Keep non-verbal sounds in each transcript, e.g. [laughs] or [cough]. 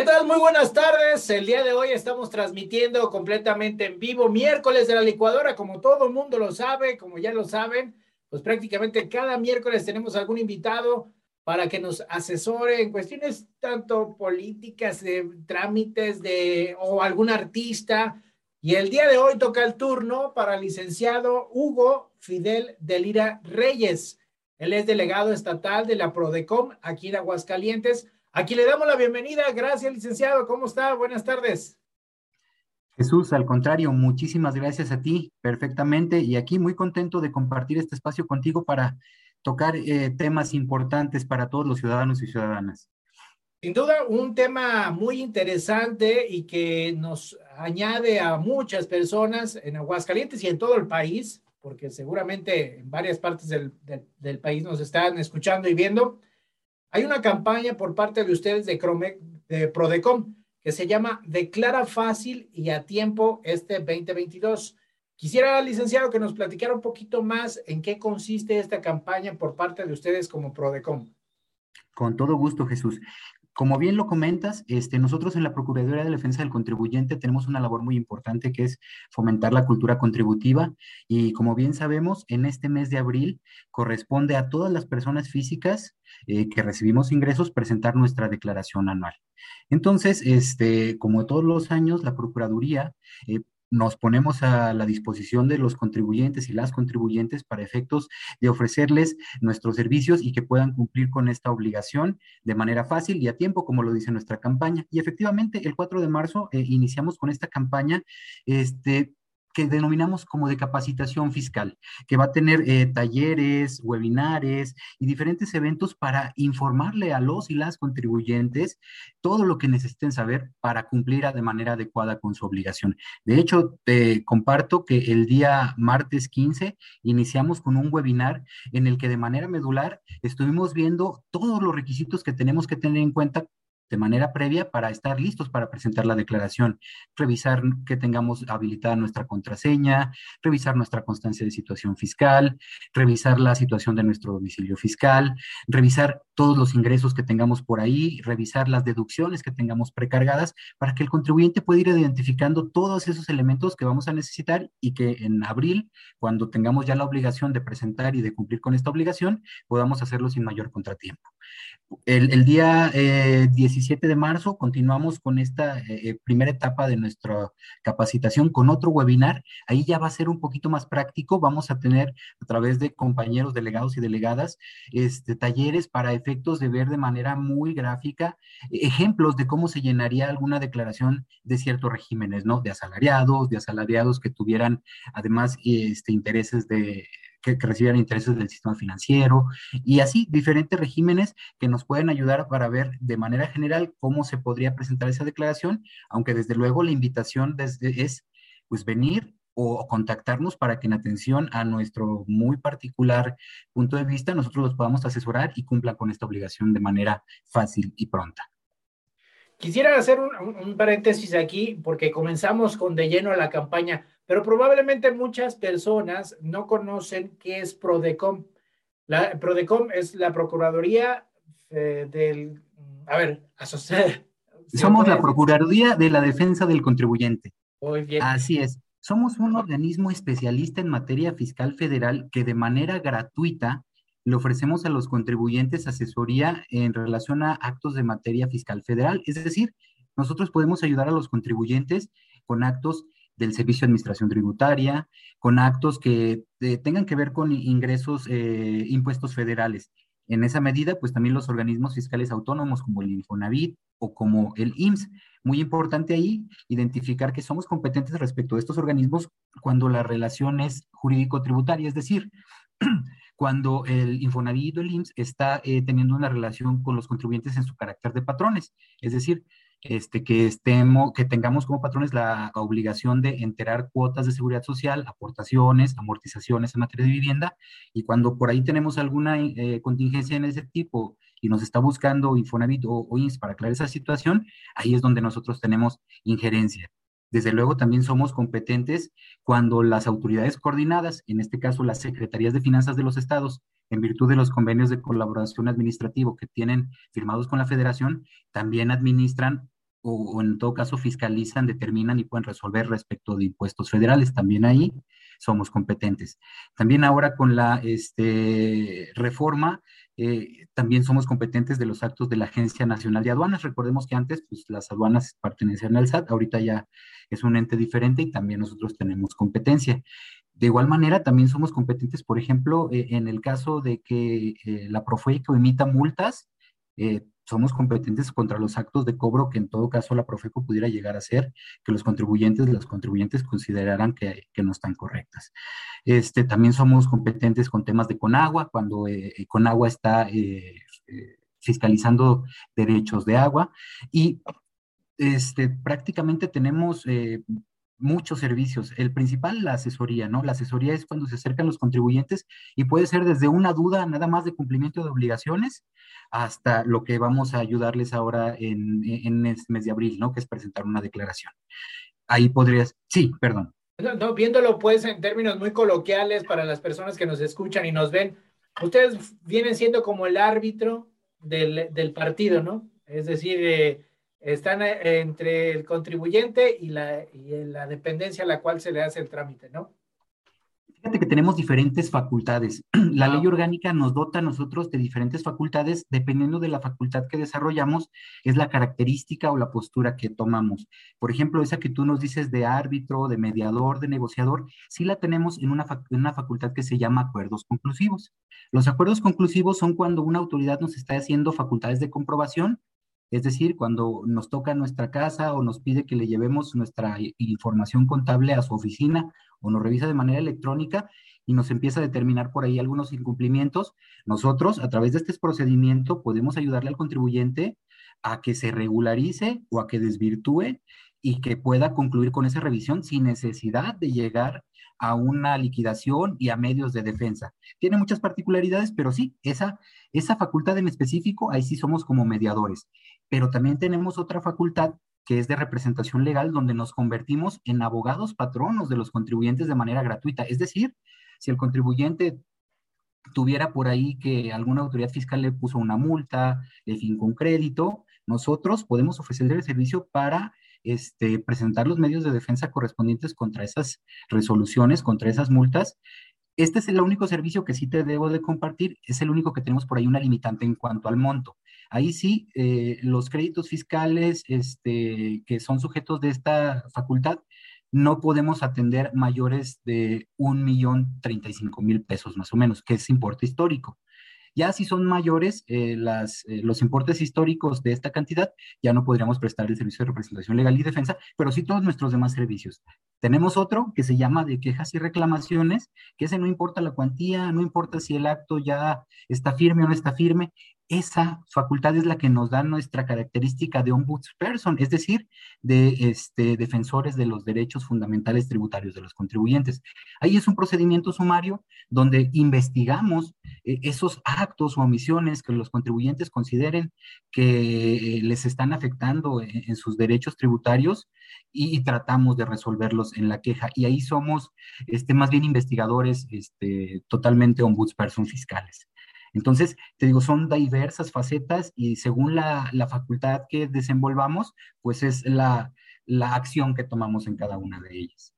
¿Qué tal? Muy buenas tardes. El día de hoy estamos transmitiendo completamente en vivo, miércoles de la licuadora, como todo el mundo lo sabe, como ya lo saben, pues prácticamente cada miércoles tenemos algún invitado para que nos asesore en cuestiones tanto políticas, de trámites, de o algún artista. Y el día de hoy toca el turno para el licenciado Hugo Fidel Delira Reyes. Él es delegado estatal de la Prodecom aquí en Aguascalientes Aquí le damos la bienvenida. Gracias, licenciado. ¿Cómo está? Buenas tardes. Jesús, al contrario, muchísimas gracias a ti, perfectamente, y aquí muy contento de compartir este espacio contigo para tocar eh, temas importantes para todos los ciudadanos y ciudadanas. Sin duda, un tema muy interesante y que nos añade a muchas personas en Aguascalientes y en todo el país, porque seguramente en varias partes del, del país nos están escuchando y viendo hay una campaña por parte de ustedes de, de Prodecom que se llama Declara fácil y a tiempo este 2022. Quisiera, licenciado, que nos platicara un poquito más en qué consiste esta campaña por parte de ustedes como Prodecom. Con todo gusto, Jesús. Como bien lo comentas, este, nosotros en la Procuraduría de Defensa del Contribuyente tenemos una labor muy importante que es fomentar la cultura contributiva y como bien sabemos, en este mes de abril corresponde a todas las personas físicas eh, que recibimos ingresos presentar nuestra declaración anual. Entonces, este, como todos los años, la Procuraduría eh, nos ponemos a la disposición de los contribuyentes y las contribuyentes para efectos de ofrecerles nuestros servicios y que puedan cumplir con esta obligación de manera fácil y a tiempo, como lo dice nuestra campaña. Y efectivamente, el 4 de marzo eh, iniciamos con esta campaña, este, que denominamos como de capacitación fiscal, que va a tener eh, talleres, webinares y diferentes eventos para informarle a los y las contribuyentes todo lo que necesiten saber para cumplir de manera adecuada con su obligación. De hecho, te comparto que el día martes 15 iniciamos con un webinar en el que de manera medular estuvimos viendo todos los requisitos que tenemos que tener en cuenta de manera previa para estar listos para presentar la declaración, revisar que tengamos habilitada nuestra contraseña, revisar nuestra constancia de situación fiscal, revisar la situación de nuestro domicilio fiscal, revisar todos los ingresos que tengamos por ahí, revisar las deducciones que tengamos precargadas para que el contribuyente pueda ir identificando todos esos elementos que vamos a necesitar y que en abril, cuando tengamos ya la obligación de presentar y de cumplir con esta obligación, podamos hacerlo sin mayor contratiempo. El, día 17 eh, de marzo continuamos con esta eh, eh, primera etapa de nuestra capacitación con otro webinar. Ahí ya va a ser un poquito más práctico. Vamos a tener a través de compañeros delegados y delegadas este, talleres para efectos de ver de manera muy gráfica ejemplos de cómo se llenaría alguna declaración de ciertos regímenes, ¿no? De asalariados, de asalariados que tuvieran además este, intereses de que, recibieran intereses del sistema financiero y así diferentes regímenes que nos pueden ayudar para ver de manera general cómo se podría presentar esa declaración, aunque desde luego la invitación desde, es pues venir o contactarnos para que en atención a nuestro muy particular punto de vista nosotros los podamos asesorar y cumplan con esta obligación de manera fácil y pronta. Quisiera hacer un, un, paréntesis aquí porque comenzamos con de lleno la campaña pero probablemente muchas personas no conocen qué es PRODECOM. La PRODECOM es la Procuraduría eh, del, a ver, asociada. [laughs] Somos la Procuraduría de la Defensa del Contribuyente. Muy bien. Así es. Somos un organismo especialista en materia fiscal federal que de manera gratuita le ofrecemos a los contribuyentes asesoría en relación a actos de materia fiscal federal. Es decir, nosotros podemos ayudar a los contribuyentes con actos del Servicio de Administración Tributaria, con actos que eh, tengan que ver con ingresos, eh, impuestos federales. En esa medida, pues también los organismos fiscales autónomos como el Infonavit o como el IMSS. Muy importante ahí identificar que somos competentes respecto a estos organismos cuando la relación es jurídico-tributaria, es decir, [clears throat] cuando el Infonavit o el IMSS está eh, teniendo una relación con los contribuyentes en su carácter de patrones, es decir, este, que, estemos, que tengamos como patrones la obligación de enterar cuotas de seguridad social, aportaciones, amortizaciones en materia de vivienda, y cuando por ahí tenemos alguna eh, contingencia en ese tipo y nos está buscando Infonavit o, o INS para aclarar esa situación, ahí es donde nosotros tenemos injerencia. Desde luego también somos competentes cuando las autoridades coordinadas, en este caso las secretarías de finanzas de los estados, en virtud de los convenios de colaboración administrativo que tienen firmados con la federación, también administran o, en todo caso fiscalizan, determinan y pueden resolver respecto de impuestos federales. También ahí somos competentes. También ahora con la este, reforma, eh, también somos competentes de los actos de la Agencia Nacional de Aduanas. Recordemos que antes pues, las aduanas pertenecían al SAT, ahorita ya es un ente diferente y también nosotros tenemos competencia. De igual manera, también somos competentes, por ejemplo, eh, en el caso de que eh, la Profeco emita multas, eh, somos competentes contra los actos de cobro que en todo caso la Profeco pudiera llegar a ser, que los contribuyentes, los contribuyentes consideraran que, no están correctas. Este, también somos competentes con temas de Conagua, cuando Conagua está fiscalizando derechos de agua y este, prácticamente tenemos muchos servicios. El principal, la asesoría, ¿no? La asesoría es cuando se acercan los contribuyentes y puede ser desde una duda nada más de cumplimiento de obligaciones hasta lo que vamos a ayudarles ahora en, en este mes de abril, ¿no? Que es presentar una declaración. Ahí podrías, sí, perdón. No, viéndolo pues en términos muy coloquiales para las personas que nos escuchan y nos ven, ustedes vienen siendo como el árbitro del, del partido, ¿no? Es decir, eh, están eh, entre el contribuyente y la, y la dependencia a la cual se le hace el trámite, ¿no? Fíjate que tenemos diferentes facultades. [clears throat] La ley orgánica nos dota a nosotros de diferentes facultades, dependiendo de la facultad que desarrollamos, es la característica o la postura que tomamos. Por ejemplo, esa que tú nos dices de árbitro, de mediador, de negociador, sí la tenemos en una, en una facultad que se llama acuerdos conclusivos. Los acuerdos conclusivos son cuando una autoridad nos está haciendo facultades de comprobación es decir, cuando nos toca nuestra casa o nos pide que le llevemos nuestra información contable a su oficina o nos revisa de manera electrónica y nos empieza a determinar por ahí algunos incumplimientos, nosotros a través de este procedimiento podemos ayudarle al contribuyente a que se regularice o a que desvirtúe y que pueda concluir con esa revisión sin necesidad de llegar a una liquidación y a medios de defensa. Tiene muchas particularidades, pero sí, esa, esa facultad en específico, ahí sí somos como mediadores pero también tenemos otra facultad que es de representación legal, donde nos convertimos en abogados patronos de los contribuyentes de manera gratuita. Es decir, si el contribuyente tuviera por ahí que alguna autoridad fiscal le puso una multa, le fincó un crédito, nosotros podemos ofrecerle el servicio para este, presentar los medios de defensa correspondientes contra esas resoluciones, contra esas multas. Este es el único servicio que sí te debo de compartir, es el único que tenemos por ahí una limitante en cuanto al monto. Ahí sí, eh, los créditos fiscales este, que son sujetos de esta facultad, no podemos atender mayores de un millón treinta y cinco mil pesos más o menos, que es importe histórico. Ya si son mayores eh, las, eh, los importes históricos de esta cantidad, ya no podríamos prestar el servicio de representación legal y defensa, pero sí todos nuestros demás servicios. Tenemos otro que se llama de quejas y reclamaciones, que ese no importa la cuantía, no importa si el acto ya está firme o no está firme, esa facultad es la que nos da nuestra característica de ombudsperson, es decir, de este, defensores de los derechos fundamentales tributarios de los contribuyentes. Ahí es un procedimiento sumario donde investigamos eh, esos actos o omisiones que los contribuyentes consideren que eh, les están afectando en, sus derechos tributarios y, tratamos de resolverlos en la queja. Y ahí somos este, más bien investigadores este, totalmente ombudsperson fiscales. Entonces, te digo, son diversas facetas y según la, facultad que desenvolvamos, pues es la, acción que tomamos en cada una de ellas.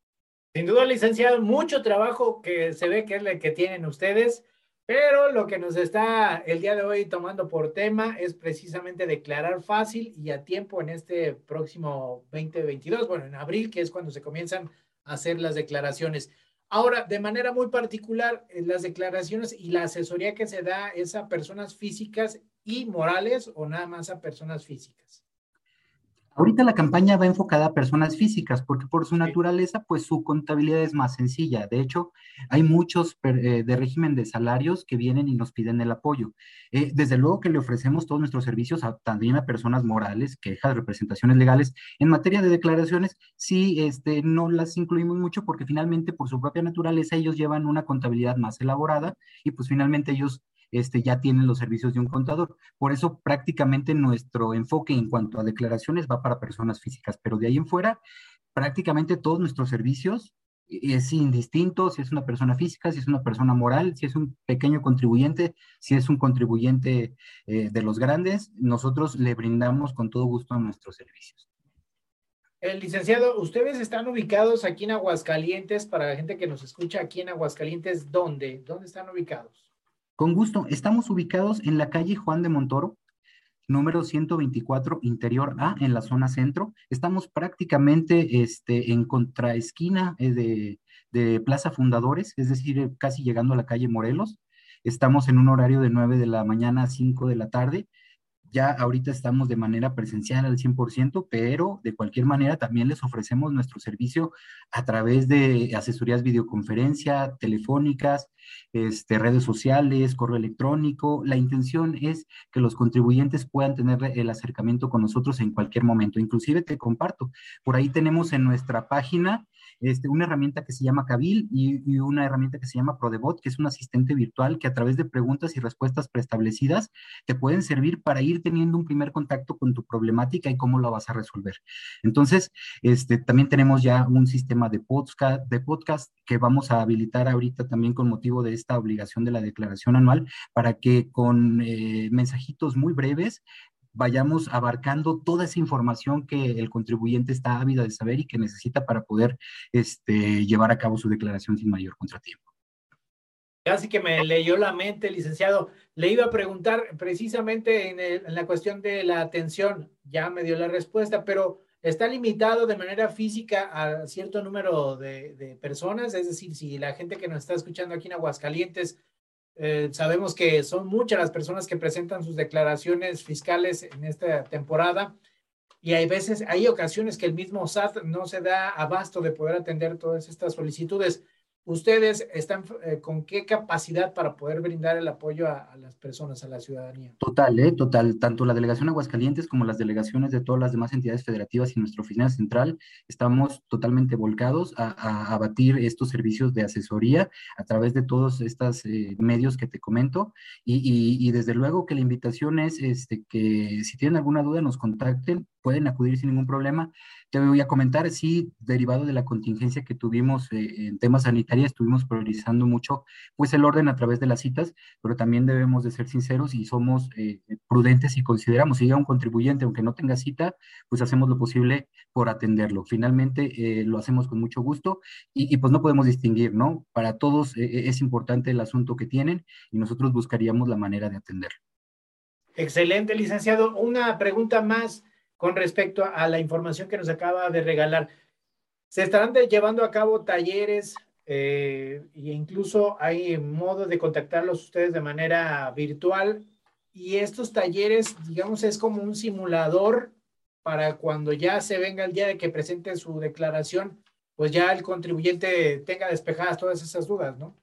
Sin duda, licenciado, mucho trabajo que se ve que es el que tienen ustedes, pero lo que nos está el día de hoy tomando por tema es precisamente declarar fácil y a tiempo en este próximo 2022, bueno, en abril, que es cuando se comienzan a hacer las declaraciones. Ahora, de manera muy particular, las declaraciones y la asesoría que se da es a personas físicas y morales o nada más a personas físicas. Ahorita la campaña va enfocada a personas físicas porque por su naturaleza, pues su contabilidad es más sencilla. De hecho, hay muchos eh, de régimen de salarios que vienen y nos piden el apoyo. Eh, desde luego que le ofrecemos todos nuestros servicios también a personas morales, quejas, representaciones legales. En materia de declaraciones, sí, este, no las incluimos mucho porque finalmente por su propia naturaleza ellos llevan una contabilidad más elaborada y pues finalmente ellos este, ya tienen los servicios de un contador. Por eso prácticamente nuestro enfoque en cuanto a declaraciones va para personas físicas, pero de ahí en fuera, prácticamente todos nuestros servicios e, es indistinto si es una persona física, si es una persona moral, si es un pequeño contribuyente, si es un contribuyente eh, de los grandes, nosotros le brindamos con todo gusto nuestros servicios. El licenciado, ustedes están ubicados aquí en Aguascalientes, para la gente que nos escucha aquí en Aguascalientes, ¿dónde? ¿Dónde están ubicados? Con gusto, estamos ubicados en la calle Juan de Montoro, número 124, interior A, en la zona centro. Estamos prácticamente este, en contraesquina eh, de, de Plaza Fundadores, es decir, eh, casi llegando a la calle Morelos. Estamos en un horario de 9 de la mañana a 5 de la tarde ya ahorita estamos de manera presencial al 100%, pero de cualquier manera también les ofrecemos nuestro servicio a través de asesorías videoconferencia, telefónicas, este, redes sociales, correo electrónico. La intención es que los contribuyentes puedan tener el acercamiento con nosotros en cualquier momento. Inclusive te comparto, por ahí tenemos en nuestra página este, una herramienta que se llama Cabil y, una herramienta que se llama ProDebot, que es un asistente virtual que a través de preguntas y respuestas preestablecidas te pueden servir para ir teniendo un primer contacto con tu problemática y cómo la vas a resolver. Entonces, este, también tenemos ya un sistema de podcast, de podcast que vamos a habilitar ahorita también con motivo de esta obligación de la declaración anual para que con eh, mensajitos muy breves vayamos abarcando toda esa información que el contribuyente está ávido de saber y que necesita para poder este, llevar a cabo su declaración sin mayor contratiempo. Casi que me leyó la mente, licenciado. Le iba a preguntar precisamente en, la cuestión de la atención, ya me dio la respuesta, pero está limitado de manera física a cierto número de, de personas, es decir, si la gente que nos está escuchando aquí en Aguascalientes eh, sabemos que son muchas las personas que presentan sus declaraciones fiscales en esta temporada y hay veces, hay ocasiones que el mismo SAT no se da abasto de poder atender todas estas solicitudes ustedes están eh, con qué capacidad para poder brindar el apoyo a, las personas, a la ciudadanía. Total, ¿eh? total. Tanto la delegación Aguascalientes como las delegaciones de todas las demás entidades federativas y nuestra oficina central estamos totalmente volcados a, abatir estos servicios de asesoría a través de todos estos eh, medios que te comento. Y, desde luego que la invitación es este, que si tienen alguna duda nos contacten, pueden acudir sin ningún problema. Te voy a comentar, sí, derivado de la contingencia que tuvimos eh, en temas sanitarios, estuvimos priorizando mucho pues el orden a través de las citas, pero también debemos de ser sinceros y somos eh, prudentes y consideramos, si llega un contribuyente, aunque no tenga cita, pues hacemos lo posible por atenderlo. Finalmente eh, lo hacemos con mucho gusto y, pues no podemos distinguir, ¿no? Para todos es importante el asunto que tienen y nosotros buscaríamos la manera de atenderlo. Excelente, licenciado. Una pregunta más con respecto a la información que nos acaba de regalar. Se estarán llevando a cabo talleres eh, e incluso hay modo de contactarlos ustedes de manera virtual y estos talleres, digamos, es como un simulador para cuando ya se venga el día de que presenten su declaración, pues ya el contribuyente tenga despejadas todas esas dudas, ¿no?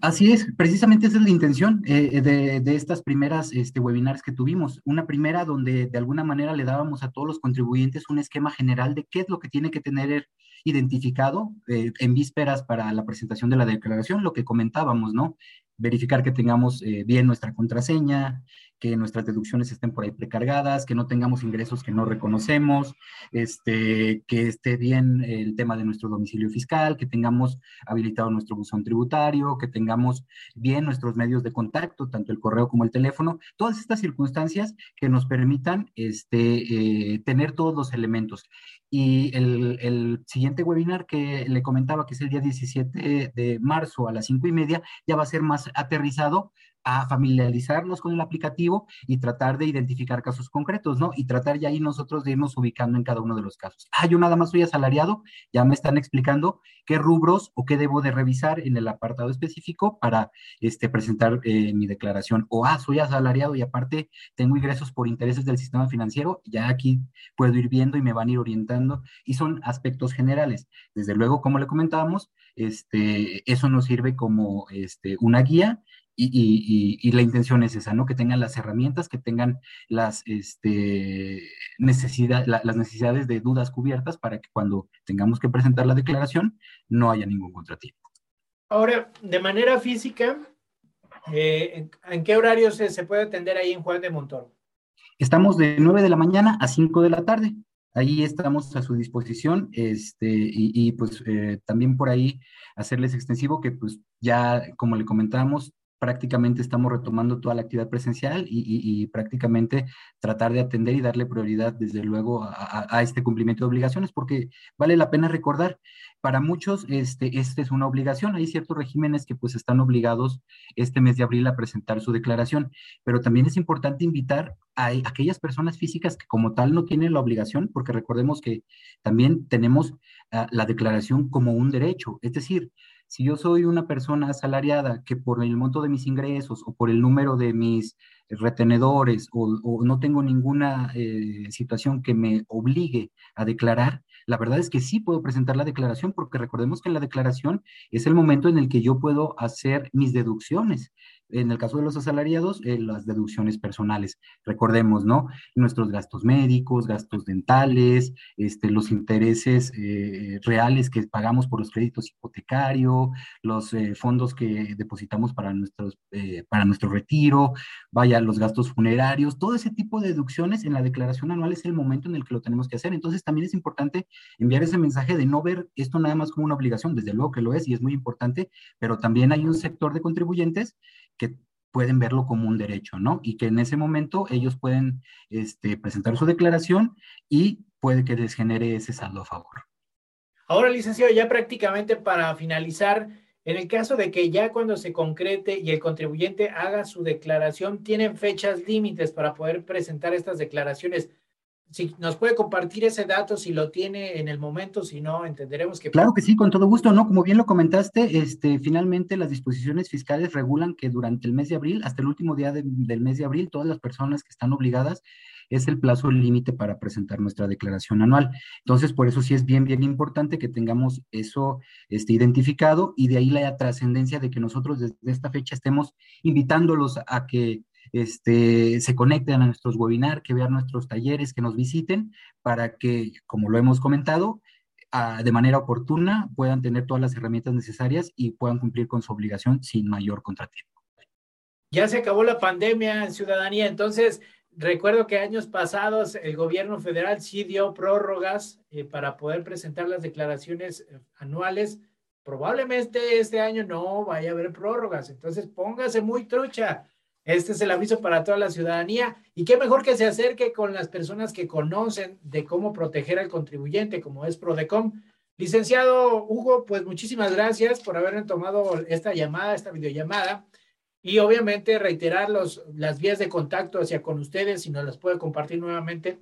Así es, precisamente esa es la intención eh, de, estas primeras este, webinars que tuvimos. Una primera donde de alguna manera le dábamos a todos los contribuyentes un esquema general de qué es lo que tiene que tener identificado eh, en vísperas para la presentación de la declaración, lo que comentábamos, ¿no? Verificar que tengamos eh, bien nuestra contraseña, que nuestras deducciones estén por ahí precargadas, que no tengamos ingresos que no reconocemos, este, que esté bien el tema de nuestro domicilio fiscal, que tengamos habilitado nuestro buzón tributario, que tengamos bien nuestros medios de contacto, tanto el correo como el teléfono, todas estas circunstancias que nos permitan este, eh, tener todos los elementos. Y el, el, siguiente webinar que le comentaba, que es el día 17 de marzo a las 5 y media, ya va a ser más aterrizado a familiarizarnos con el aplicativo y tratar de identificar casos concretos, ¿no? Y tratar ya ahí nosotros de irnos ubicando en cada uno de los casos. Ah, yo nada más soy asalariado, ya me están explicando qué rubros o qué debo de revisar en el apartado específico para este, presentar eh, mi declaración. O, ah, soy asalariado y aparte tengo ingresos por intereses del sistema financiero, ya aquí puedo ir viendo y me van a ir orientando y son aspectos generales. Desde luego, como le comentábamos, este, eso nos sirve como este, una guía y, la intención es esa, ¿no? Que tengan las herramientas, que tengan las, este, las necesidades de dudas cubiertas para que cuando tengamos que presentar la declaración no haya ningún contratiempo. Ahora, de manera física, eh, ¿en, qué horario se, se, puede atender ahí en Juan de Montoro? Estamos de 9 de la mañana a 5 de la tarde. Ahí estamos a su disposición, este, y, pues eh, también por ahí hacerles extensivo que pues ya, como le comentábamos, prácticamente estamos retomando toda la actividad presencial y, prácticamente tratar de atender y darle prioridad, desde luego, a, este cumplimiento de obligaciones, porque vale la pena recordar, para muchos este, este es una obligación. Hay ciertos regímenes que pues están obligados este mes de abril a presentar su declaración, pero también es importante invitar a aquellas personas físicas que como tal no tienen la obligación, porque recordemos que también tenemos ah, la declaración como un derecho, es decir, si yo soy una persona asalariada que por el monto de mis ingresos o por el número de mis retenedores o, no tengo ninguna eh, situación que me obligue a declarar, la verdad es que sí puedo presentar la declaración porque recordemos que la declaración es el momento en el que yo puedo hacer mis deducciones en el caso de los asalariados, eh, las deducciones personales. Recordemos, ¿no? Nuestros gastos médicos, gastos dentales, este, los intereses eh, reales que pagamos por los créditos hipotecarios, los eh, fondos que depositamos para, nuestros, para nuestro retiro, vaya, los gastos funerarios, todo ese tipo de deducciones en la declaración anual es el momento en el que lo tenemos que hacer. Entonces, también es importante enviar ese mensaje de no ver esto nada más como una obligación, desde luego que lo es y es muy importante, pero también hay un sector de contribuyentes que pueden verlo como un derecho, ¿no? Y que en ese momento ellos pueden este, presentar su declaración y puede que les genere ese saldo a favor. Ahora, licenciado, ya prácticamente para finalizar, en el caso de que ya cuando se concrete y el contribuyente haga su declaración, tienen fechas límites para poder presentar estas declaraciones si nos puede compartir ese dato, si lo tiene en el momento, si no, entenderemos que... Claro que sí, con todo gusto, ¿no? Como bien lo comentaste, este, finalmente las disposiciones fiscales regulan que durante el mes de abril, hasta el último día del mes de abril, todas las personas que están obligadas es el plazo límite para presentar nuestra declaración anual. Entonces, por eso sí es bien, bien importante que tengamos eso este, identificado y de ahí la trascendencia de que nosotros desde esta fecha estemos invitándolos a que este, se conecten a nuestros webinars, que vean nuestros talleres, que nos visiten, para que, como lo hemos comentado, de manera oportuna puedan tener todas las herramientas necesarias y puedan cumplir con su obligación sin mayor contratiempo. Ya se acabó la pandemia en ciudadanía, entonces recuerdo que años pasados el gobierno federal sí dio prórrogas eh, para poder presentar las declaraciones eh, anuales. Probablemente este año no vaya a haber prórrogas, entonces póngase muy trucha este es el aviso para toda la ciudadanía. Y qué mejor que se acerque con las personas que conocen de cómo proteger al contribuyente, como es Prodecom. Licenciado Hugo, pues muchísimas gracias por haberme tomado esta llamada, esta videollamada. Y obviamente reiterar los, las vías de contacto hacia con ustedes, si nos las puede compartir nuevamente.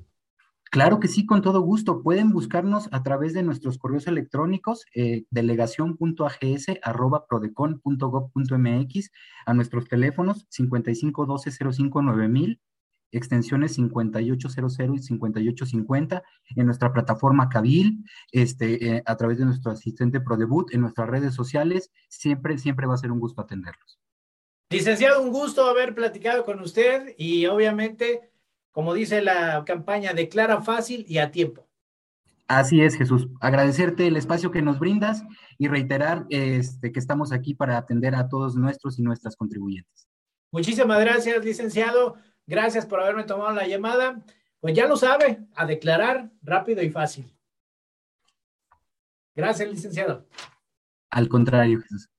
Claro que sí, con todo gusto. Pueden buscarnos a través de nuestros correos electrónicos, eh, a nuestros teléfonos 5512-059000, extensiones 5800 y 5850, en nuestra plataforma Cabil, este, eh, a través de nuestro asistente ProDebut, en nuestras redes sociales. Siempre, siempre va a ser un gusto atenderlos. Licenciado, un gusto haber platicado con usted y obviamente como dice la campaña, declara fácil y a tiempo. Así es, Jesús. Agradecerte el espacio que nos brindas y reiterar este, que estamos aquí para atender a todos nuestros y nuestras contribuyentes. Muchísimas gracias, licenciado. Gracias por haberme tomado la llamada. Pues ya lo sabe, a declarar rápido y fácil. Gracias, licenciado. Al contrario, Jesús.